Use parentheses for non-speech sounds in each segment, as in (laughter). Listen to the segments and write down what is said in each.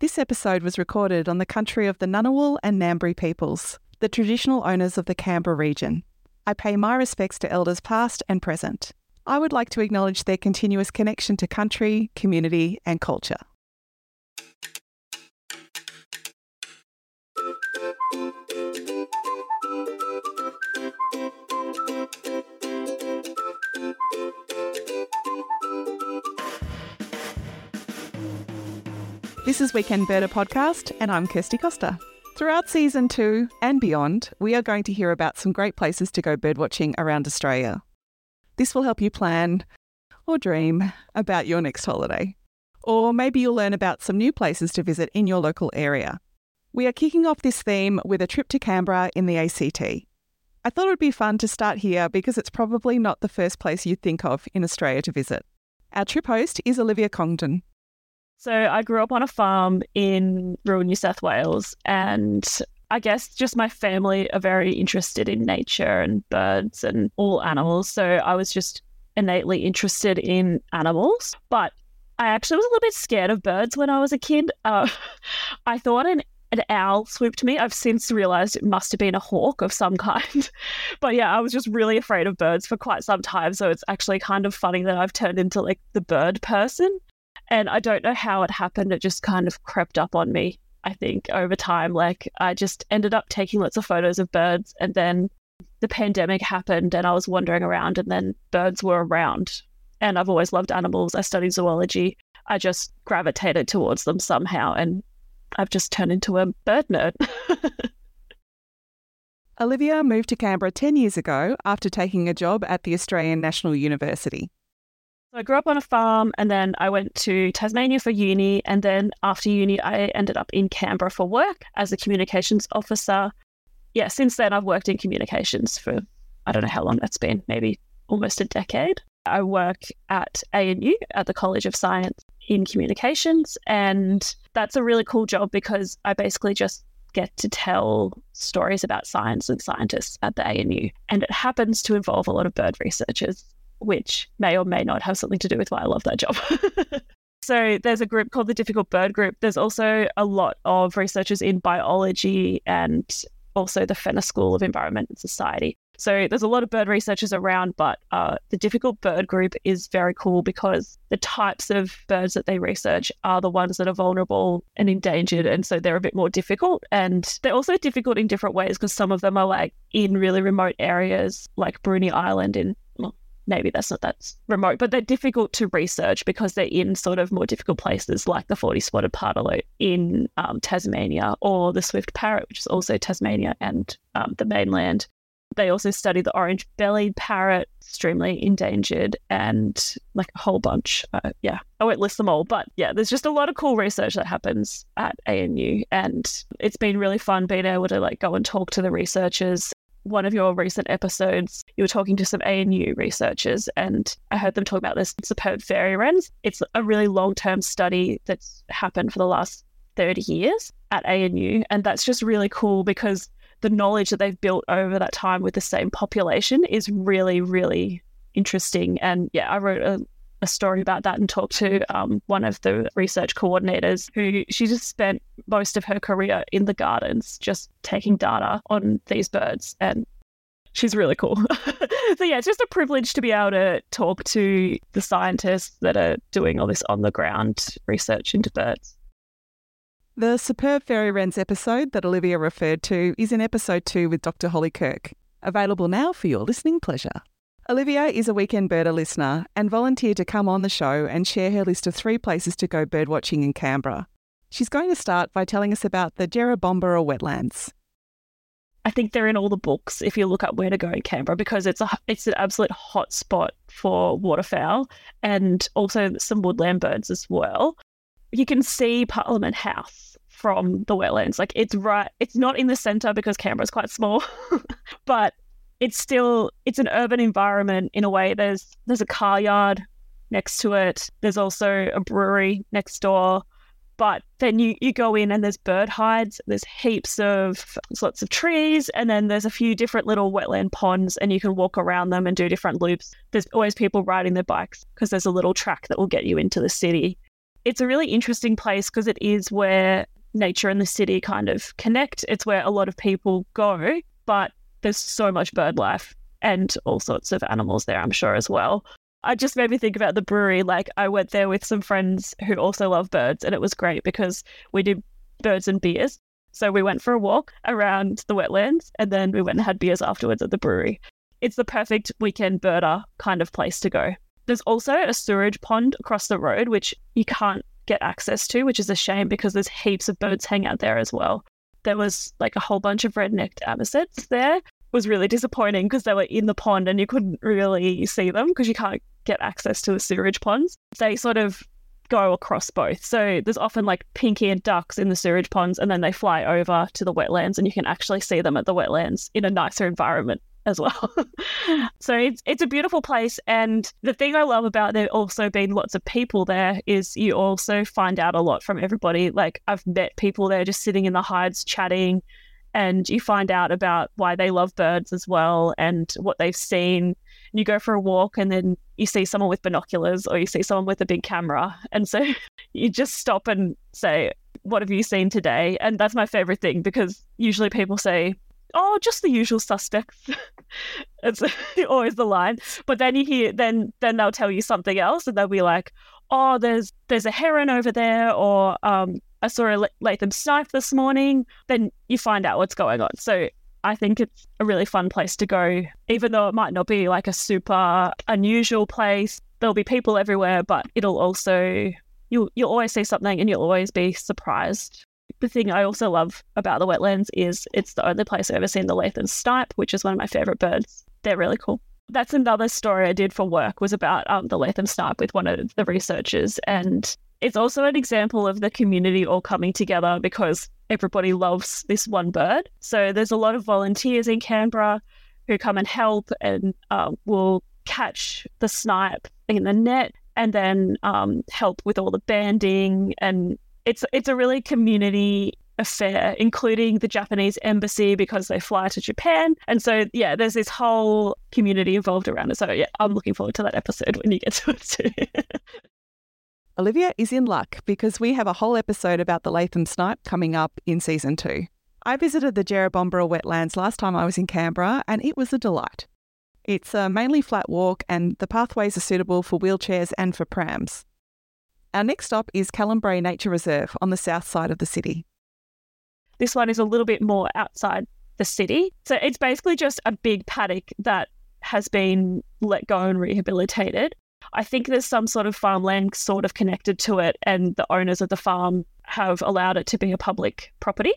This episode was recorded on the country of the Ngunnawal and Ngambri peoples, the traditional owners of the Canberra region. I pay my respects to elders past and present. I would like to acknowledge their continuous connection to country, community, and culture. This is Weekend Birder Podcast, and I'm Kirsty Costa. Throughout season two and beyond, we are going to hear about some great places to go birdwatching around Australia. This will help you plan or dream about your next holiday. Or maybe you'll learn about some new places to visit in your local area. We are kicking off this theme with a trip to Canberra in the ACT. I thought it would be fun to start here because it's probably not the first place you'd think of in Australia to visit. Our trip host is Olivia Congdon. So I grew up on a farm in rural New South Wales, and I guess just my family are very interested in nature and birds and all animals. So I was just innately interested in animals, but I actually was a little bit scared of birds when I was a kid. Uh, (laughs) I thought an an owl swooped me. I've since realized it must have been a hawk of some (laughs) kind. but yeah, I was just really afraid of birds for quite some time. So it's actually kind of funny that I've turned into like the bird person. And I don't know how it happened. It just kind of crept up on me, I think, over time. Like I just ended up taking lots of photos of birds. And then the pandemic happened and I was wandering around, and then birds were around. And I've always loved animals. I studied zoology. I just gravitated towards them somehow. And I've just turned into a bird nerd. (laughs) Olivia moved to Canberra 10 years ago after taking a job at the Australian National University. I grew up on a farm and then I went to Tasmania for uni. And then after uni, I ended up in Canberra for work as a communications officer. Yeah, since then, I've worked in communications for I don't know how long that's been, maybe almost a decade. I work at ANU at the College of Science in communications. And that's a really cool job because I basically just get to tell stories about science and scientists at the ANU. And it happens to involve a lot of bird researchers, which may or may not have something to do with why I love that job. (laughs) so there's a group called the Difficult Bird Group. There's also a lot of researchers in biology and also the Fenner School of Environment and Society. So there's a lot of bird researchers around, but uh, the difficult bird group is very cool because the types of birds that they research are the ones that are vulnerable and endangered. And so they're a bit more difficult. And they're also difficult in different ways because some of them are like in really remote areas, like Bruny Island in maybe that's not that remote, but they're difficult to research because they're in sort of more difficult places like the 40 spotted pardalote in um, Tasmania or the swift parrot, which is also Tasmania and um, the mainland. They also study the orange bellied parrot, extremely endangered, and like a whole bunch. Uh, yeah, I won't list them all, but yeah, there's just a lot of cool research that happens at ANU, and it's been really fun being able to like go and talk to the researchers. One of your recent episodes, you were talking to some ANU researchers, and I heard them talk about this superb fairy wrens. It's a really long term study that's happened for the last 30 years at ANU, and that's just really cool because the knowledge that they've built over that time with the same population is really, really interesting. And yeah, I wrote a, a story about that and talked to um, one of the research coordinators who she just spent most of her career in the gardens just taking data on these birds. And she's really cool. (laughs) so yeah, it's just a privilege to be able to talk to the scientists that are doing all this on the ground research into birds. The superb fairy wrens episode that Olivia referred to is in episode two with Dr. Holly Kirk, available now for your listening pleasure. Olivia is a weekend birder listener and volunteered to come on the show and share her list of three places to go birdwatching in Canberra. She's going to start by telling us about the Jerrabomberra wetlands. I think they're in all the books if you look up where to go in Canberra because it's a it's an absolute hot spot for waterfowl and also some woodland birds as well. You can see Parliament House from the wetlands. Like it's right, it's not in the center because Canberra's quite small, (laughs) but it's still it's an urban environment in a way. There's there's a car yard next to it. There's also a brewery next door. But then you, you go in and there's bird hides, there's heaps of there's lots of trees, and then there's a few different little wetland ponds, and you can walk around them and do different loops. There's always people riding their bikes because there's a little track that will get you into the city it's a really interesting place because it is where nature and the city kind of connect. It's where a lot of people go, but there's so much bird life and all sorts of animals there, I'm sure, as well. I just made me think about the brewery. Like, I went there with some friends who also love birds, and it was great because we did birds and beers. So we went for a walk around the wetlands and then we went and had beers afterwards at the brewery. It's the perfect weekend birder kind of place to go. There's also a sewage pond across the road, which you can't get access to, which is a shame because there's heaps of birds hang out there as well. There was like a whole bunch of red-necked avocets there. Was really disappointing because they were in the pond and you couldn't really see them because you can't get access to the sewerage ponds. They sort of go across both. So there's often like pink-eared ducks in the sewage ponds, and then they fly over to the wetlands, and you can actually see them at the wetlands in a nicer environment as well. (laughs) so it's it's a beautiful place, and the thing I love about there also being lots of people there is you also find out a lot from everybody. Like I've met people there just sitting in the hides chatting, and you find out about why they love birds as well and what they've seen And you go for a walk and then you see someone with binoculars or you see someone with a big camera. And so (laughs) you just stop and say, What have you seen today? And that's my favorite thing because usually people say, Oh, just the usual suspects. (laughs) it's (laughs) always the line. But then you hear then then they'll tell you something else and they'll be like, Oh, there's there's a heron over there or um I saw a Latham snipe this morning, then you find out what's going on. So I think it's a really fun place to go, even though it might not be like a super unusual place. There'll be people everywhere, but it'll also you'll you'll always see something and you'll always be surprised. The thing I also love about the wetlands is it's the only place I've ever seen the Latham snipe, which is one of my favorite birds. They're really cool. That's another story I did for work was about um, the Latham snipe with one of the researchers, and it's also an example of the community all coming together because everybody loves this one bird. So there's a lot of volunteers in Canberra who come and help and uh, will catch the snipe in the net and then um, help with all the banding. And it's it's a really community affair, including the Japanese embassy because they fly to Japan. And so, yeah, there's this whole community involved around it. So, yeah, I'm looking forward to that episode when you get to it too. (laughs) Olivia is in luck because we have a whole episode about the Latham snipe coming up in season two. I visited the Jerrabomberra wetlands last time I was in Canberra and it was a delight. It's a mainly flat walk and the pathways are suitable for wheelchairs and for prams. Our next stop is Callum Brae Nature Reserve on the south side of the city. This one is a little bit more outside the city. So it's basically just a big paddock that has been let go and rehabilitated. I think there's some sort of farmland sort of connected to it, and the owners of the farm have allowed it to be a public property.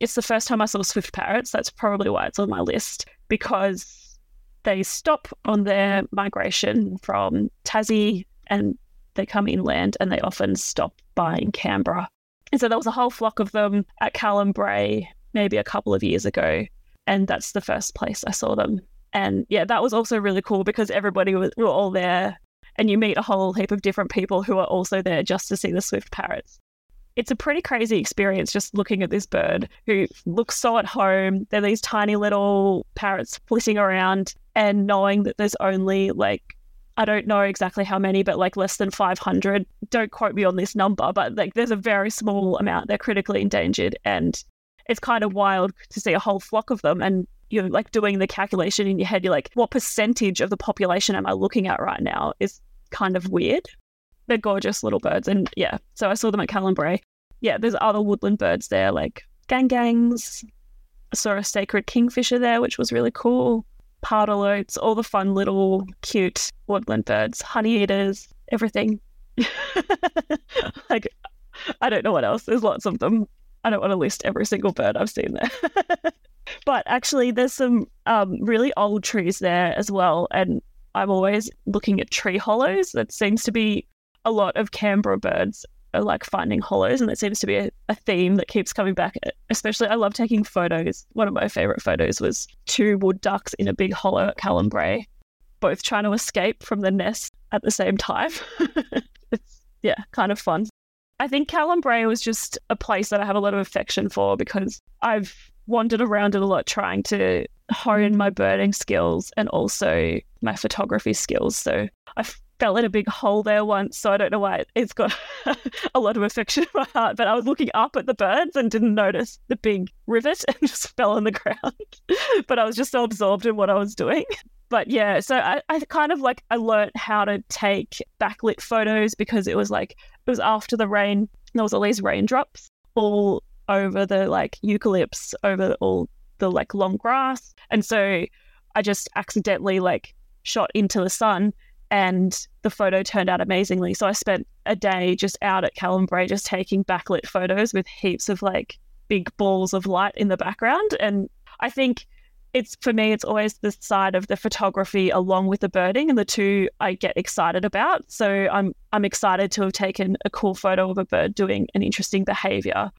It's the first time I saw swift parrots. That's probably why it's on my list because they stop on their migration from Tassie and they come inland and they often stop by in Canberra. And so there was a whole flock of them at Callum Brae maybe a couple of years ago. And that's the first place I saw them. And yeah, that was also really cool because everybody was, were all there and you meet a whole heap of different people who are also there just to see the swift parrots. It's a pretty crazy experience just looking at this bird who looks so at home. They're these tiny little parrots flitting around and knowing that there's only like I don't know exactly how many, but like less than 500. Don't quote me on this number, but like there's a very small amount. They're critically endangered. And it's kind of wild to see a whole flock of them. And you're like doing the calculation in your head. You're like, what percentage of the population am I looking at right now? Is kind of weird. They're gorgeous little birds. And yeah, so I saw them at Callum Brae. Yeah, there's other woodland birds there, like gangangs. I saw a sacred kingfisher there, which was really cool. Pardalotes, all the fun little cute woodland birds, honey eaters, everything. (laughs) like, I don't know what else. There's lots of them. I don't want to list every single bird I've seen there. (laughs) but actually, there's some um, really old trees there as well. And I'm always looking at tree hollows. That seems to be a lot of Canberra birds are like finding hollows, and that seems to be a, a, theme that keeps coming back. Especially, I love taking photos. One of my favorite photos was two wood ducks in a big hollow at Callum Brae, both trying to escape from the nest at the same time. (laughs) it's yeah, kind of fun. I think Callum Brae was just a place that I have a lot of affection for because I've wandered around it a lot trying to hone mm-hmm. my birding skills and also my photography skills. So I fell in a big hole there once, so I don't know why it's got (laughs) a lot of affection in my heart. But I was looking up at the birds and didn't notice the big rivet (laughs) and just fell on the ground. (laughs) but I was just so absorbed in what I was doing. But yeah, so I, I kind of like I learned how to take backlit photos because it was like it was after the rain. There was all these raindrops all over the like eucalypts, over all the like long grass, and so I just accidentally like shot into the sun and the photo turned out amazingly. So I spent a day just out at Callum Brae just taking backlit photos with heaps of like big balls of light in the background. And I think it's for me, it's always the side of the photography along with the birding, and the two I get excited about. So I'm I'm excited to have taken a cool photo of a bird doing an interesting behavior.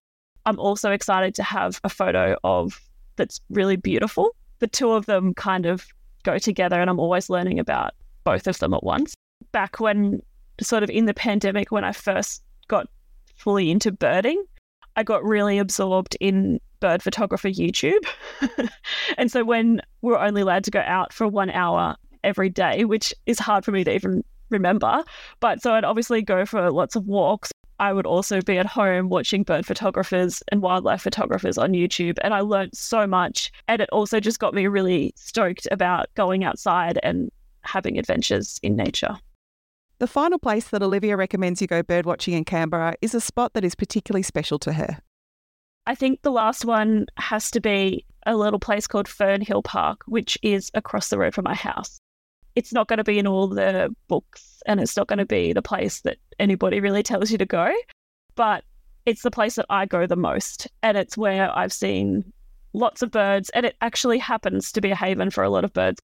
I'm also excited to have a photo of that's really beautiful. The two of them kind of go together, and I'm always learning about both of them at once. Back when, sort of in the pandemic, when I first got fully into birding, I got really absorbed in bird photographer YouTube. (laughs) and so when we are only allowed to go out for one hour every day, which is hard for me to even remember, but so I'd obviously go for lots of walks. I would also be at home watching bird photographers and wildlife photographers on YouTube. And I learned so much. And it also just got me really stoked about going outside and having adventures in nature. The final place that Olivia recommends you go birdwatching in Canberra is a spot that is particularly special to her. I think the last one has to be a little place called Fernhill Park, which is across the road from my house. It's not going to be in all the books and it's not going to be the place that anybody really tells you to go, but it's the place that I go the most. And it's where I've seen lots of birds. And it actually happens to be a haven for a lot of birds.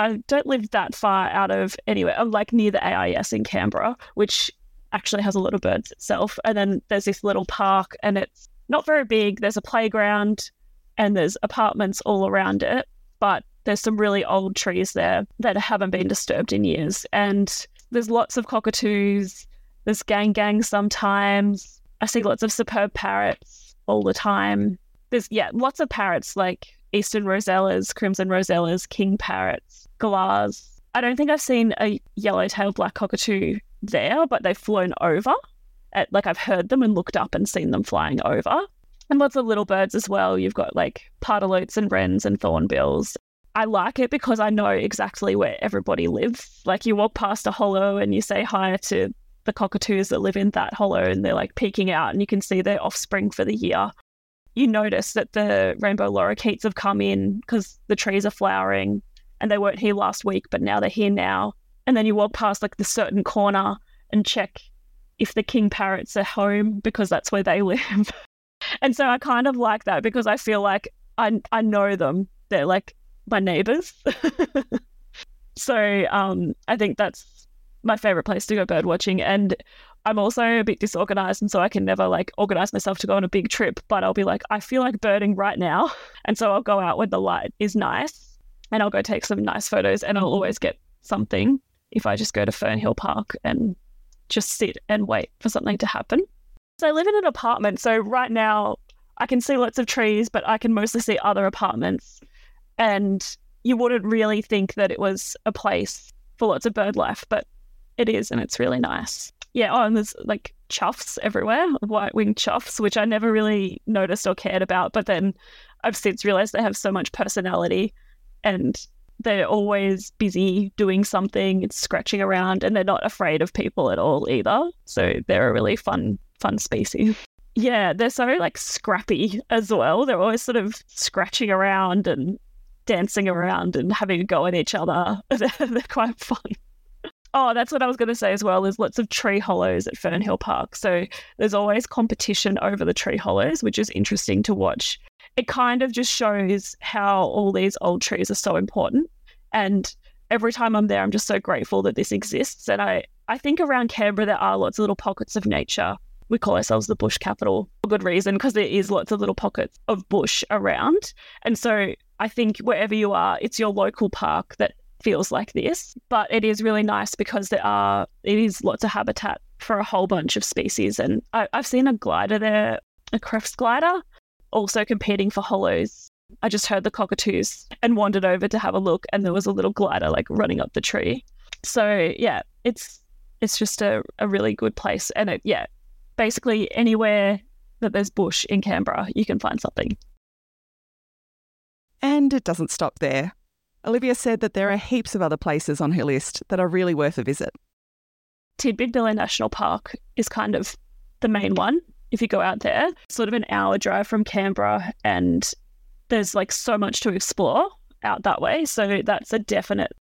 I don't live that far out of anywhere. I'm like near the AIS in Canberra, which actually has a lot of birds itself. And then there's this little park, and it's not very big. There's a playground, and there's apartments all around it. But there's some really old trees there that haven't been disturbed in years. And there's lots of cockatoos. There's gang gang sometimes. I see lots of superb parrots all the time. There's, yeah, lots of parrots like eastern rosellas, crimson rosellas, king parrots, galahs. I don't think I've seen a yellow-tailed black cockatoo there, but they've flown over. At, like I've heard them and looked up and seen them flying over. And lots of little birds as well. You've got like pardalotes and wrens and thornbills. I like it because I know exactly where everybody lives. Like you walk past a hollow and you say hi to the cockatoos that live in that hollow and they're like peeking out and you can see their offspring for the year you notice that the rainbow lorikeets have come in because the trees are flowering and they weren't here last week, but now they're here now. And then you walk past like the certain corner and check if the king parrots are home because that's where they (laughs) live. and so I kind of like that because I feel like I I know them. They're like my neighbors. (laughs) so um, I think that's my favorite place to go bird watching. And I'm also a bit disorganized, and so I can never like organize myself to go on a big trip. But I'll be like, I feel like birding right now, (laughs) and so I'll go out when the light is nice, and I'll go take some nice photos, and I'll always get something if I just go to Fernhill Park and just sit and wait for something to happen. So I live in an apartment, so right now I can see lots of trees, but I can mostly see other apartments, and you wouldn't really think that it was a place for lots of bird life, but it is, and it's really nice yeah, oh, and there's like choughs everywhere, white winged choughs, which I never really noticed or cared about. But then I've since realized they have so much personality and they're always busy doing something, scratching around, and they're not afraid of people at all either. So they're a really fun, fun species. Yeah, they're so like scrappy as well. They're always sort of scratching around and dancing around and having a go at each other. (laughs) they're quite fun. Oh, that's what I was going to say as well. There's lots of tree hollows at Fernhill Park. So there's always competition over the tree hollows, which is interesting to watch. It kind of just shows how all these old trees are so important. And every time I'm there, I'm just so grateful that this exists. And I, I think around Canberra, there are lots of little pockets of nature. We call ourselves the bush capital for good reason because there is lots of little pockets of bush around. And so I think wherever you are, it's your local park that feels like this. But it is really nice because there are it is lots of habitat for a whole bunch of species. And I, have seen a glider there, a Krefft's glider, also competing for hollows. I just heard the cockatoos and wandered over to have a look, and there was a little glider like running up the tree. So yeah, it's it's just a, a really good place. And it, yeah, basically anywhere that there's bush in Canberra, you can find something. And it doesn't stop there. Olivia said that there are heaps of other places on her list that are really worth a visit. Tidbinbilla National Park is kind of the main one if you go out there. Sort of an hour drive from Canberra, and there's like so much to explore out that way. So that's a definite.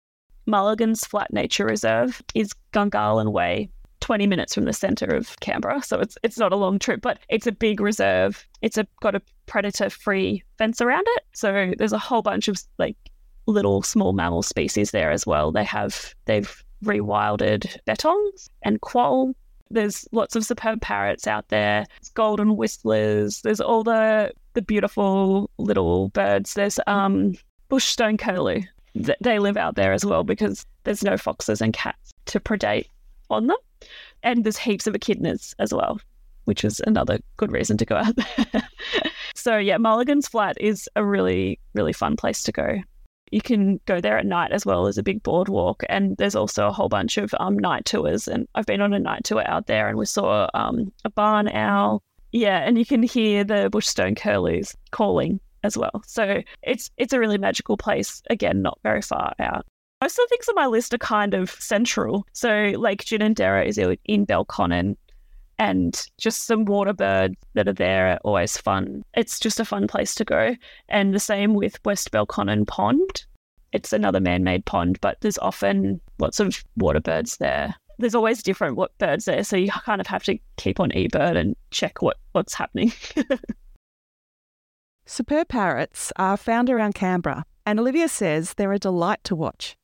Mulligan's Flat Nature Reserve is Gungahlin Way, 20 minutes from the centre of Canberra. So it's it's not a long trip, but it's a big reserve. It's a, got a predator free fence around it. So there's a whole bunch of like little small mammal species there as well. They have they've rewilded bettongs and quoll. There's lots of superb parrots out there. There's golden whistlers. There's all the the beautiful little birds. There's um bush stone curlew. They live out there as well because there's no foxes and cats to predate on them. And there's heaps of echidnas as well, which is another good reason to go out there. (laughs) so yeah, Mulligan's Flat is a really, really fun place to go you can go there at night as well as a big boardwalk. And there's also a whole bunch of um, night tours. And I've been on a night tour out there and we saw um, a barn owl. Yeah, and you can hear the bushstone curlews calling as well. So it's it's a really magical place. Again, not very far out. Most of the things on my list are kind of central. So Lake Ginninderra is in Belconnen and just some water birds that are there are always fun. It's just a fun place to go. And the same with West Belconnen Pond. It's another man made pond, but there's often lots of water birds there. There's always different what birds there, so you kind of have to keep on eBird and check what, what's happening. (laughs) Superb parrots are found around Canberra, and Olivia says they're a delight to watch.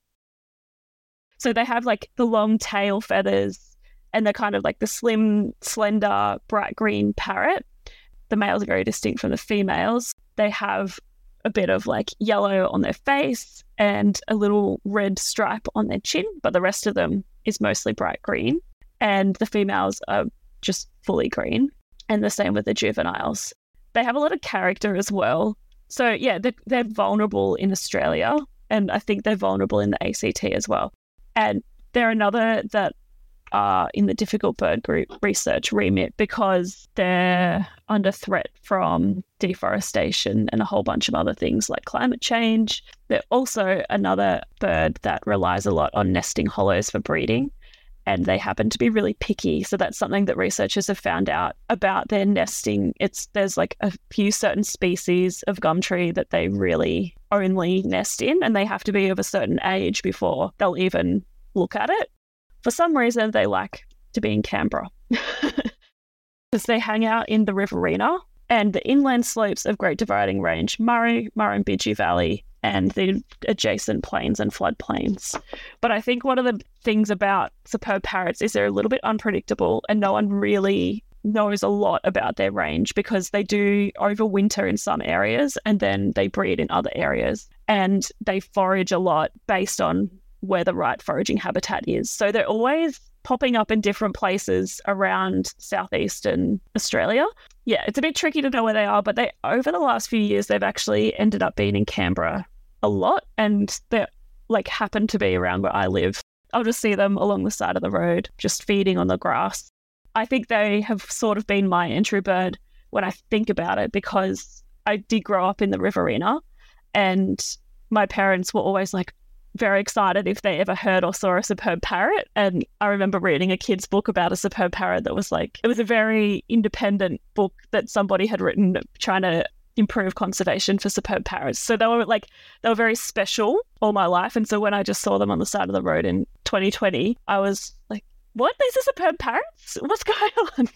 So they have like the long tail feathers and they're kind of like the slim, slender, bright green parrot. The males are very distinct from the females. They have a bit of like yellow on their face and a little red stripe on their chin, but the rest of them is mostly bright green. And the females are just fully green. And the same with the juveniles. They have a lot of character as well. So, yeah, they're, they're vulnerable in Australia. And I think they're vulnerable in the ACT as well. And they're another that are in the difficult bird group research remit because they're under threat from deforestation and a whole bunch of other things like climate change. They're also another bird that relies a lot on nesting hollows for breeding. And they happen to be really picky. So that's something that researchers have found out about their nesting. It's there's like a few certain species of gum tree that they really only nest in, and they have to be of a certain age before they'll even look at it for some reason, they like to be in Canberra (laughs) because they hang out in the Riverina and the inland slopes of Great Dividing Range, Murray, Murrumbidgee Valley, and the adjacent plains and floodplains. But I think one of the things about superb parrots is they're a little bit unpredictable and no one really knows a lot about their range because they do overwinter in some areas and then they breed in other areas and they forage a lot based on where the right foraging habitat is. So they're always popping up in different places around southeastern Australia. Yeah, it's a bit tricky to know where they are, but they over the last few years they've actually ended up being in Canberra a lot and they like happen to be around where I live. I'll just see them along the side of the road just feeding on the grass. I think they have sort of been my entry bird when I think about it because I did grow up in the Riverina and my parents were always like, very excited if they ever heard or saw a superb parrot. And I remember reading a kid's book about a superb parrot that was like, it was a very independent book that somebody had written trying to improve conservation for superb parrots. So they were like, they were very special all my life. And so when I just saw them on the side of the road in 2020, I was like, what? These are superb parrots? What's (laughs) going on?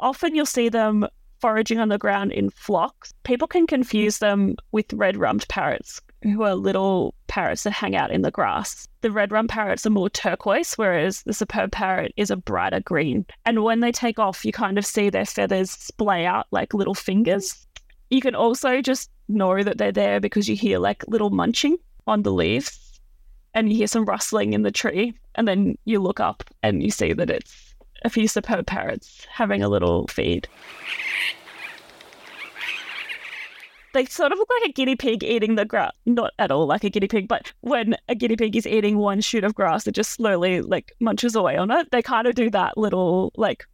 Often you'll see them foraging on the ground in flocks. People can confuse them with red rumped parrots who are little parrots that hang out in the grass. The red rump parrots are more turquoise, whereas the superb parrot is a brighter green. And when they take off, you kind of see their feathers splay out like little fingers. You can also just know that they're there because you hear like little munching on the leaves and you hear some rustling in the tree. And then you look up and you see that it's a few superb parrots having a little feed. They sort of look like a guinea pig eating the grass. Not at all like a guinea pig, but when a guinea pig is eating one shoot of grass, it just slowly like munches away on it. They kind of do that little like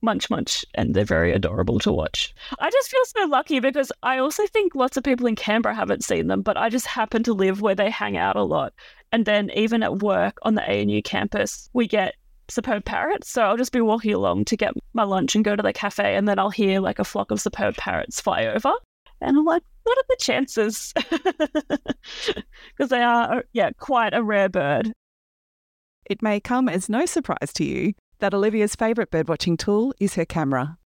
munch munch and they're very adorable to watch. I just feel so lucky because I also think lots of people in Canberra haven't seen them, but I just happen to live where they hang out a lot. And then even at work on the ANU campus, we get superb parrots. So I'll just be walking along to get my lunch and go to the cafe, and then I'll hear like a flock of superb parrots fly over. And I'm like, what are the chances? (laughs) Because they are, uh, yeah, quite a rare bird. It may come as no surprise to you that Olivia's favourite birdwatching tool is her camera.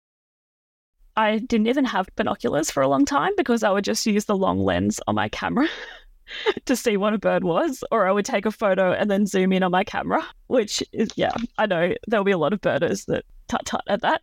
I didn't even have binoculars for a long time because I would just use the long lens on my camera (laughs) (laughs) to see what a bird was, or I would take a photo and then zoom in on my camera, which is, yeah, I know there'll be a lot of birders that tut tut at that.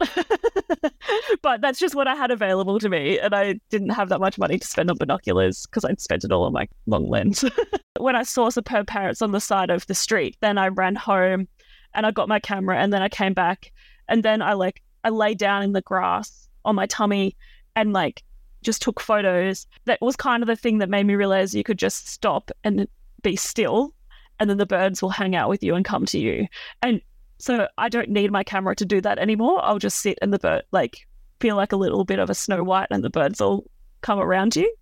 (laughs) but that's just what I had available to me. And I didn't have that much money to spend on binoculars because I'd spent it all on my long lens. (laughs) when I saw superb parrots on the side of the street, then I ran home and I got my camera and then I came back and then I like I lay down in the grass on my tummy and like just took photos. That was kind of the thing that made me realize you could just stop and be still and then the birds will hang out with you and come to you. And so I don't need my camera to do that anymore. I'll just sit and the bird like feel like a little bit of a Snow White and the birds will come around you.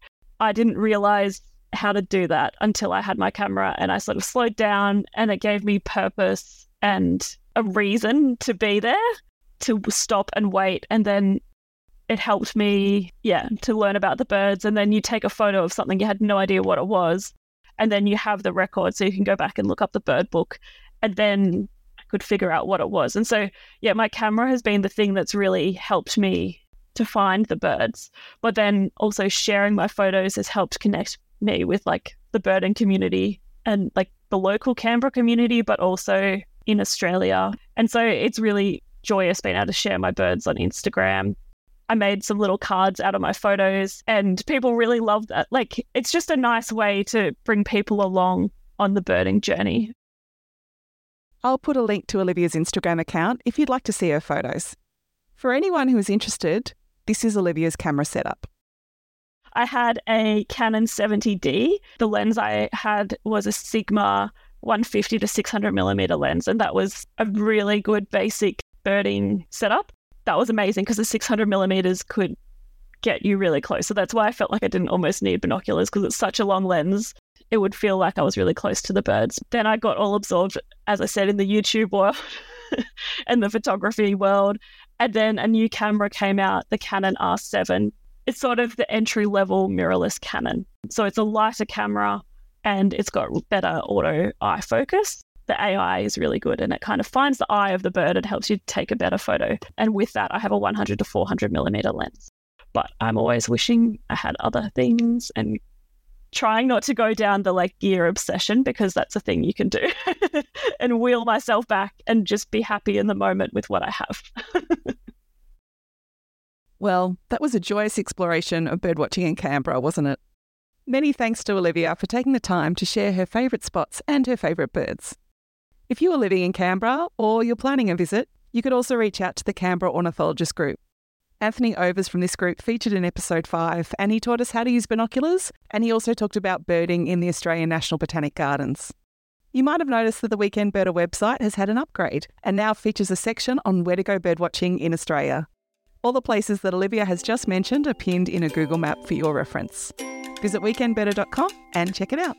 I didn't realize how to do that until I had my camera and I sort of slowed down and it gave me purpose and a reason to be there, to stop and wait. And then it helped me, yeah, to learn about the birds. And then you take a photo of something you had no idea what it was. And then you have the record so you can go back and look up the bird book. And then I could figure out what it was. And so, yeah, my camera has been the thing that's really helped me to find the birds. But then also sharing my photos has helped connect me with like the birding community and like the local Canberra community, but also in Australia. And so it's really joyous being able to share my birds on Instagram. I made some little cards out of my photos and people really love that. Like it's just a nice way to bring people along on the birding journey. I'll put a link to Olivia's Instagram account if you'd like to see her photos. For anyone who is interested, this is Olivia's camera setup. I had a Canon 70D. The lens I had was a Sigma 150 to 600 millimeter lens, and that was a really good basic birding setup. That was amazing because the 600 millimeters could get you really close. So that's why I felt like I didn't almost need binoculars because it's such a long lens. It would feel like I was really close to the birds. Then I got all absorbed, as I said, in the YouTube world (laughs) and the photography world. And then a new camera came out, the Canon R7. It's sort of the entry level mirrorless Canon. So it's a lighter camera and it's got better auto eye focus. The AI is really good and it kind of finds the eye of the bird and helps you take a better photo. And with that, I have a 100 to 400 millimeter lens. But I'm always wishing I had other things and trying not to go down the like gear obsession because that's a thing you can do (laughs) and wheel myself back and just be happy in the moment with what I have. (laughs) well, that was a joyous exploration of birdwatching in Canberra, wasn't it? Many thanks to Olivia for taking the time to share her favourite spots and her favourite birds. If you are living in Canberra or you're planning a visit, you could also reach out to the Canberra Ornithologist Group. Anthony Overs from this group featured in episode 5 and he taught us how to use binoculars and he also talked about birding in the Australian National Botanic Gardens. You might have noticed that the Weekend Birder website has had an upgrade and now features a section on where to go birdwatching in Australia. All the places that Olivia has just mentioned are pinned in a Google map for your reference. Visit weekendbirder.com and check it out.